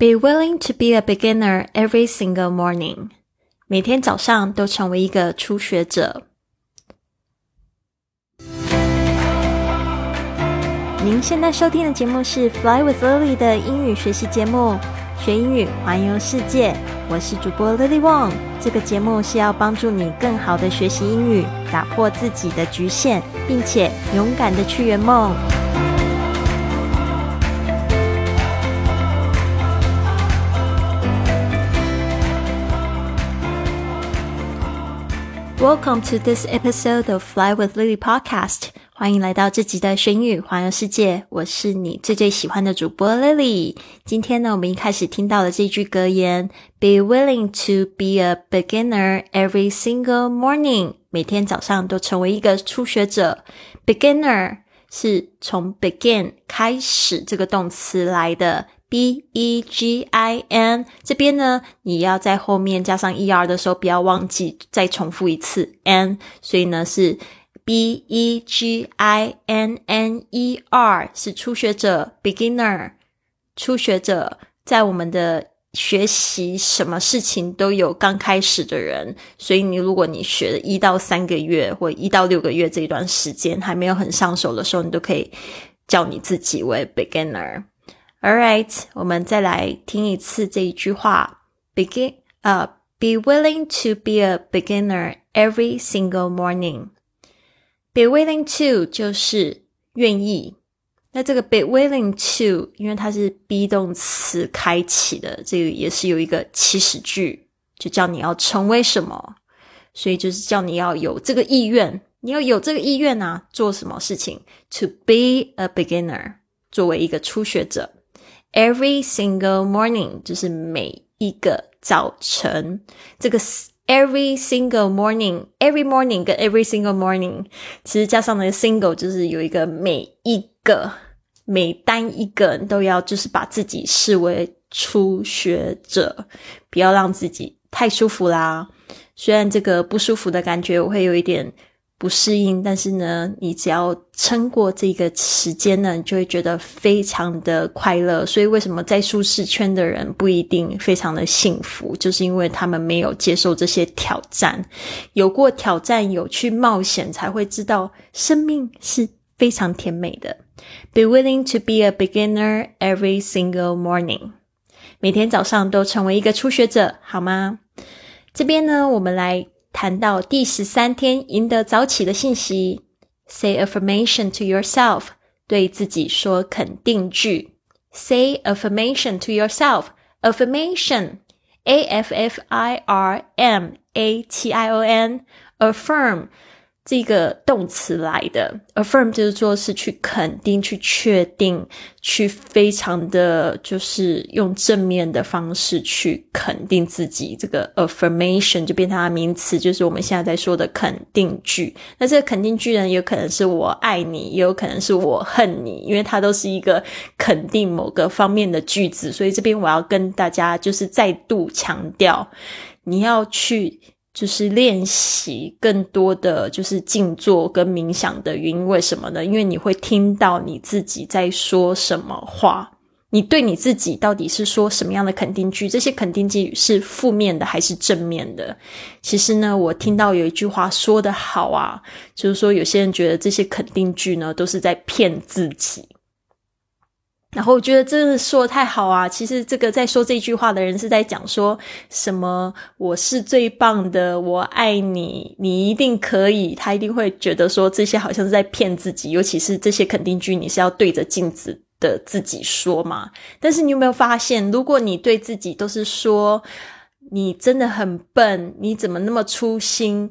Be willing to be a beginner every single morning. 每天早上都成为一个初学者。您现在收听的节目是《Fly with Lily》的英语学习节目，学英语环游世界。我是主播 Lily Wong。这个节目是要帮助你更好的学习英语，打破自己的局限，并且勇敢的去圆梦。Welcome to this episode of Fly with Lily podcast。欢迎来到这集的学英语环游世界。我是你最最喜欢的主播 Lily。今天呢，我们一开始听到的这句格言：Be willing to be a beginner every single morning。每天早上都成为一个初学者。Beginner 是从 begin 开始这个动词来的。B E G I N 这边呢，你要在后面加上 E R 的时候，不要忘记再重复一次 N，所以呢是 B E G I N N E R 是初学者 beginner，初学者在我们的学习什么事情都有刚开始的人，所以你如果你学一到三个月或一到六个月这一段时间还没有很上手的时候，你都可以叫你自己为 beginner。All right，我们再来听一次这一句话：begin，呃、，be willing to be a beginner every single morning。be willing to 就是愿意。那这个 be willing to，因为它是 be 动词开启的，这个也是有一个祈使句，就叫你要成为什么，所以就是叫你要有这个意愿，你要有这个意愿啊，做什么事情？To be a beginner，作为一个初学者。Every single morning 就是每一个早晨。这个 every single morning，every morning 跟 every single morning，其实加上那个 single 就是有一个每一个每单一个都要就是把自己视为初学者，不要让自己太舒服啦。虽然这个不舒服的感觉我会有一点。不适应，但是呢，你只要撑过这个时间呢，你就会觉得非常的快乐。所以，为什么在舒适圈的人不一定非常的幸福，就是因为他们没有接受这些挑战，有过挑战，有去冒险，才会知道生命是非常甜美的。Be willing to be a beginner every single morning，每天早上都成为一个初学者，好吗？这边呢，我们来。谈到第十三天赢得早起的信息，say affirmation to yourself，对自己说肯定句。say affirmation to yourself，affirmation，a f f i r m a t i o n，affirm。这个动词来的，affirm 就是说是去肯定、去确定、去非常的就是用正面的方式去肯定自己。这个 affirmation 就变成它名词，就是我们现在在说的肯定句。那这个肯定句呢，有可能是我爱你，也有可能是我恨你，因为它都是一个肯定某个方面的句子。所以这边我要跟大家就是再度强调，你要去。就是练习更多的就是静坐跟冥想的原因，为什么呢？因为你会听到你自己在说什么话，你对你自己到底是说什么样的肯定句？这些肯定句是负面的还是正面的？其实呢，我听到有一句话说的好啊，就是说有些人觉得这些肯定句呢都是在骗自己。然后我觉得真的说的太好啊！其实这个在说这句话的人是在讲说什么？我是最棒的，我爱你，你一定可以。他一定会觉得说这些好像是在骗自己，尤其是这些肯定句，你是要对着镜子的自己说嘛？但是你有没有发现，如果你对自己都是说你真的很笨，你怎么那么粗心，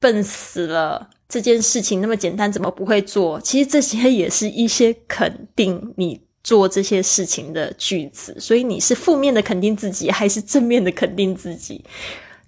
笨死了？这件事情那么简单，怎么不会做？其实这些也是一些肯定你。做这些事情的句子，所以你是负面的肯定自己，还是正面的肯定自己？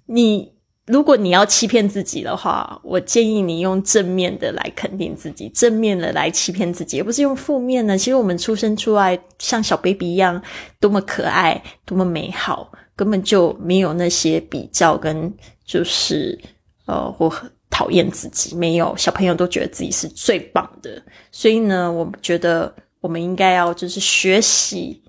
你如果你要欺骗自己的话，我建议你用正面的来肯定自己，正面的来欺骗自己，而不是用负面的。其实我们出生出来像小 baby 一样，多么可爱，多么美好，根本就没有那些比较跟就是呃，我讨厌自己，没有小朋友都觉得自己是最棒的。所以呢，我觉得。我们应该要就是学习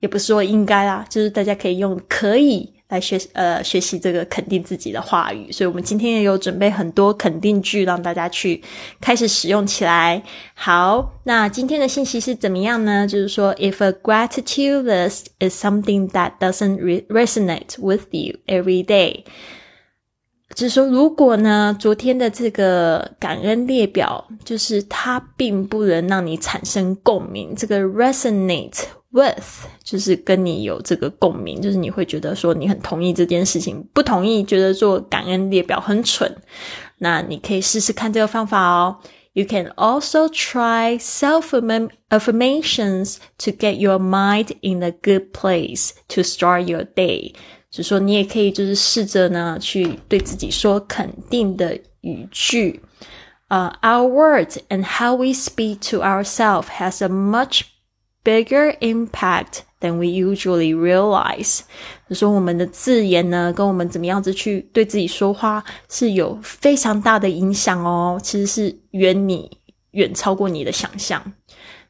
也不是说应该啦，就是大家可以用可以来学呃学习这个肯定自己的话语。所以我们今天也有准备很多肯定句，让大家去开始使用起来。好，那今天的信息是怎么样呢？就是说，if a gratitude list is something that doesn't resonate with you every day。就是说，如果呢，昨天的这个感恩列表，就是它并不能让你产生共鸣。这个 resonate with 就是跟你有这个共鸣，就是你会觉得说你很同意这件事情，不同意觉得做感恩列表很蠢。那你可以试试看这个方法哦。You can also try self affirmations to get your mind in a good place to start your day. 就说你也可以就是试着呢去对自己说肯定的语句。呃、uh,，Our words and how we speak to ourselves has a much bigger impact than we usually realize。就说我们的字眼呢，跟我们怎么样子去对自己说话，是有非常大的影响哦。其实是远你远超过你的想象。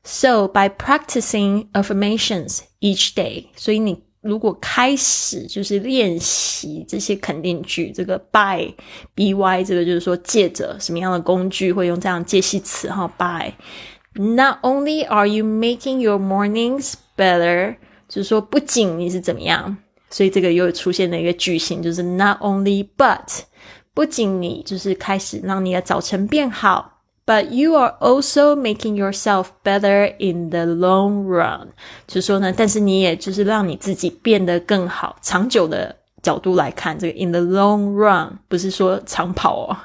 So by practicing affirmations each day，所以你 如果开始就是练习这些肯定句，这个 by by 这个就是说借着什么样的工具会用这样介系词哈 by。Not only are you making your mornings better，就是说不仅你是怎么样，所以这个又出现了一个句型，就是 not only but，不仅你就是开始让你的早晨变好。But you are also making yourself better in the long run，就说呢，但是你也就是让你自己变得更好。长久的角度来看，这个 in the long run 不是说长跑哦，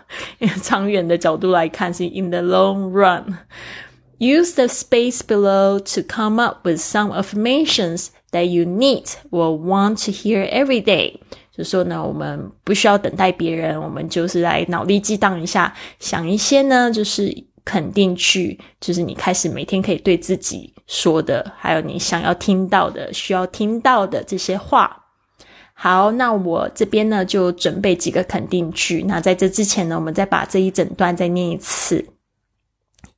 长远的角度来看是 in the long run。Use the space below to come up with some affirmations that you need or want to hear every day。 就说呢，我们不需要等待别人，我们就是来脑力激荡一下，想一些呢，就是肯定句，就是你开始每天可以对自己说的，还有你想要听到的、需要听到的这些话。好，那我这边呢就准备几个肯定句。那在这之前呢，我们再把这一整段再念一次。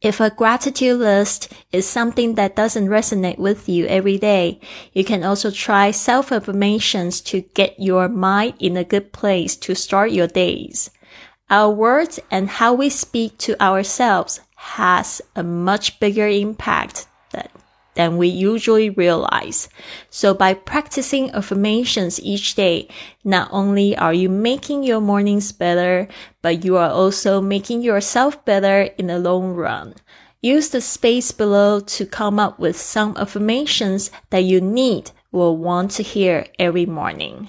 If a gratitude list is something that doesn't resonate with you every day, you can also try self affirmations to get your mind in a good place to start your days. Our words and how we speak to ourselves has a much bigger impact than we usually realize. So by practicing affirmations each day, not only are you making your mornings better, but you are also making yourself better in the long run. Use the space below to come up with some affirmations that you need or want to hear every morning.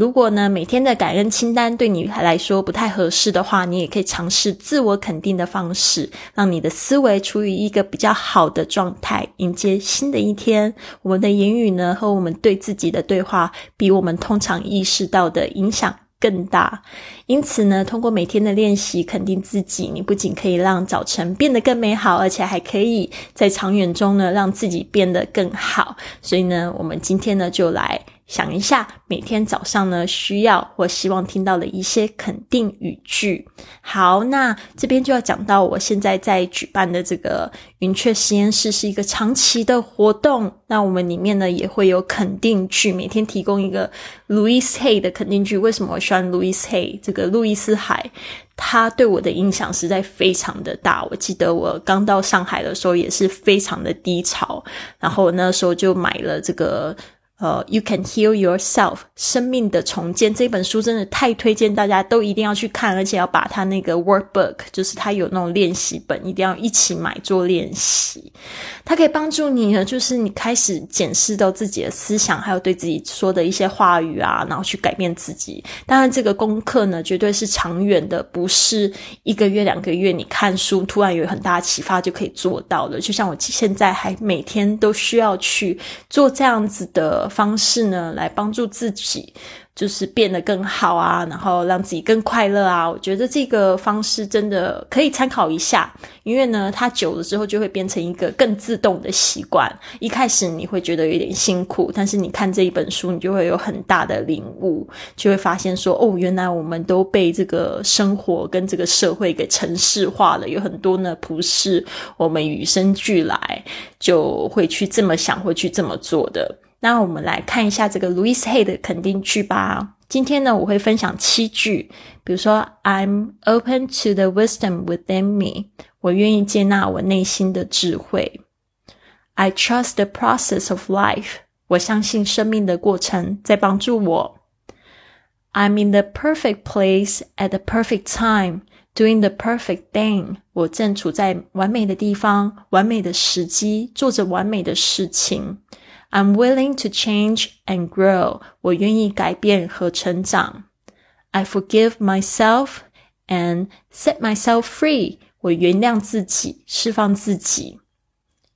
如果呢，每天的感恩清单对你来说不太合适的话，你也可以尝试自我肯定的方式，让你的思维处于一个比较好的状态，迎接新的一天。我们的言语呢，和我们对自己的对话，比我们通常意识到的影响。更大，因此呢，通过每天的练习，肯定自己，你不仅可以让早晨变得更美好，而且还可以在长远中呢，让自己变得更好。所以呢，我们今天呢，就来想一下，每天早上呢，需要或希望听到的一些肯定语句。好，那这边就要讲到，我现在在举办的这个云雀实验室是一个长期的活动。那我们里面呢，也会有肯定句，每天提供一个 Louis Hay 的肯定句。为什么我喜欢 Louis Hay 这个路易斯海？他对我的影响实在非常的大。我记得我刚到上海的时候也是非常的低潮，然后那时候就买了这个。呃，You can heal yourself，生命的重建这本书真的太推荐大家都一定要去看，而且要把它那个 workbook，就是它有那种练习本，一定要一起买做练习。它可以帮助你呢，就是你开始检视到自己的思想，还有对自己说的一些话语啊，然后去改变自己。当然，这个功课呢，绝对是长远的，不是一个月两个月你看书突然有很大的启发就可以做到的。就像我现在还每天都需要去做这样子的。方式呢，来帮助自己。就是变得更好啊，然后让自己更快乐啊。我觉得这个方式真的可以参考一下，因为呢，它久了之后就会变成一个更自动的习惯。一开始你会觉得有点辛苦，但是你看这一本书，你就会有很大的领悟，就会发现说，哦，原来我们都被这个生活跟这个社会给城市化了，有很多呢不是我们与生俱来就会去这么想，会去这么做的。那我们来看一下这个 Louis Hay 的肯定句吧。今天呢，我会分享七句，比如说 I'm open to the wisdom within me，我愿意接纳我内心的智慧。I trust the process of life，我相信生命的过程在帮助我。I'm in the perfect place at the perfect time, doing the perfect thing。我正处在完美的地方，完美的时机，做着完美的事情。I'm willing to change and grow。我愿意改变和成长。I forgive myself and set myself free。我原谅自己，释放自己。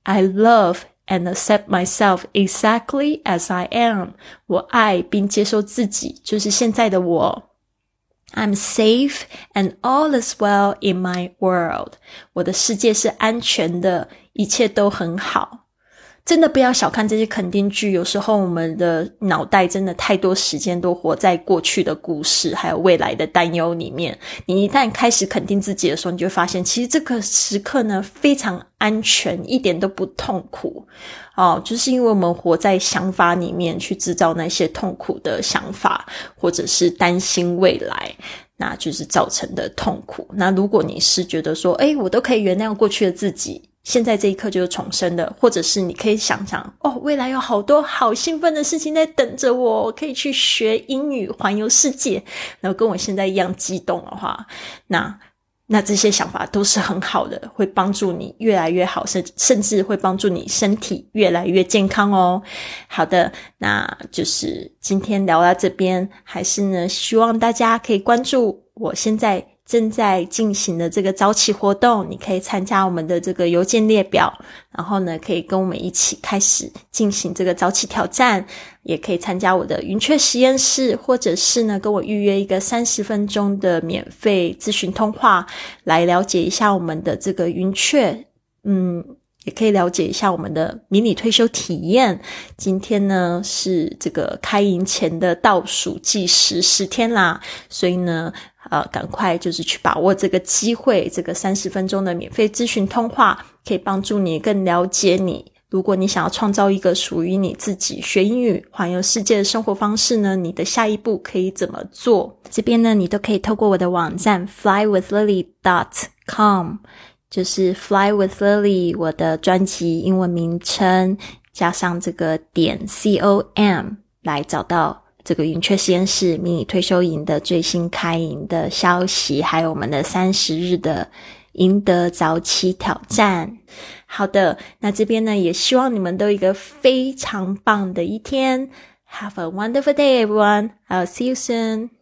I love and accept myself exactly as I am。我爱并接受自己，就是现在的我。I'm safe and all is well in my world。我的世界是安全的，一切都很好。 真的不要小看这些肯定句，有时候我们的脑袋真的太多时间都活在过去的故事，还有未来的担忧里面。你一旦开始肯定自己的时候，你就发现，其实这个时刻呢非常安全，一点都不痛苦。哦，就是因为我们活在想法里面，去制造那些痛苦的想法，或者是担心未来，那就是造成的痛苦。那如果你是觉得说，哎，我都可以原谅过去的自己。现在这一刻就是重生的，或者是你可以想想哦，未来有好多好兴奋的事情在等着我，我可以去学英语，环游世界，然后跟我现在一样激动的话，那那这些想法都是很好的，会帮助你越来越好，甚甚至会帮助你身体越来越健康哦。好的，那就是今天聊到这边，还是呢，希望大家可以关注我现在。正在进行的这个早起活动，你可以参加我们的这个邮件列表，然后呢，可以跟我们一起开始进行这个早起挑战，也可以参加我的云雀实验室，或者是呢，跟我预约一个三十分钟的免费咨询通话，来了解一下我们的这个云雀，嗯，也可以了解一下我们的迷你退休体验。今天呢是这个开营前的倒数计时十天啦，所以呢。呃，赶快就是去把握这个机会，这个三十分钟的免费咨询通话，可以帮助你更了解你。如果你想要创造一个属于你自己学英语、环游世界的生活方式呢，你的下一步可以怎么做？这边呢，你都可以透过我的网站 flywithlily.com，就是 flywithlily 我的专辑英文名称加上这个点 com 来找到。这个云雀实验室迷你退休营的最新开营的消息，还有我们的三十日的赢得早起挑战。好的，那这边呢，也希望你们都有一个非常棒的一天。Have a wonderful day, everyone. I'll see you soon.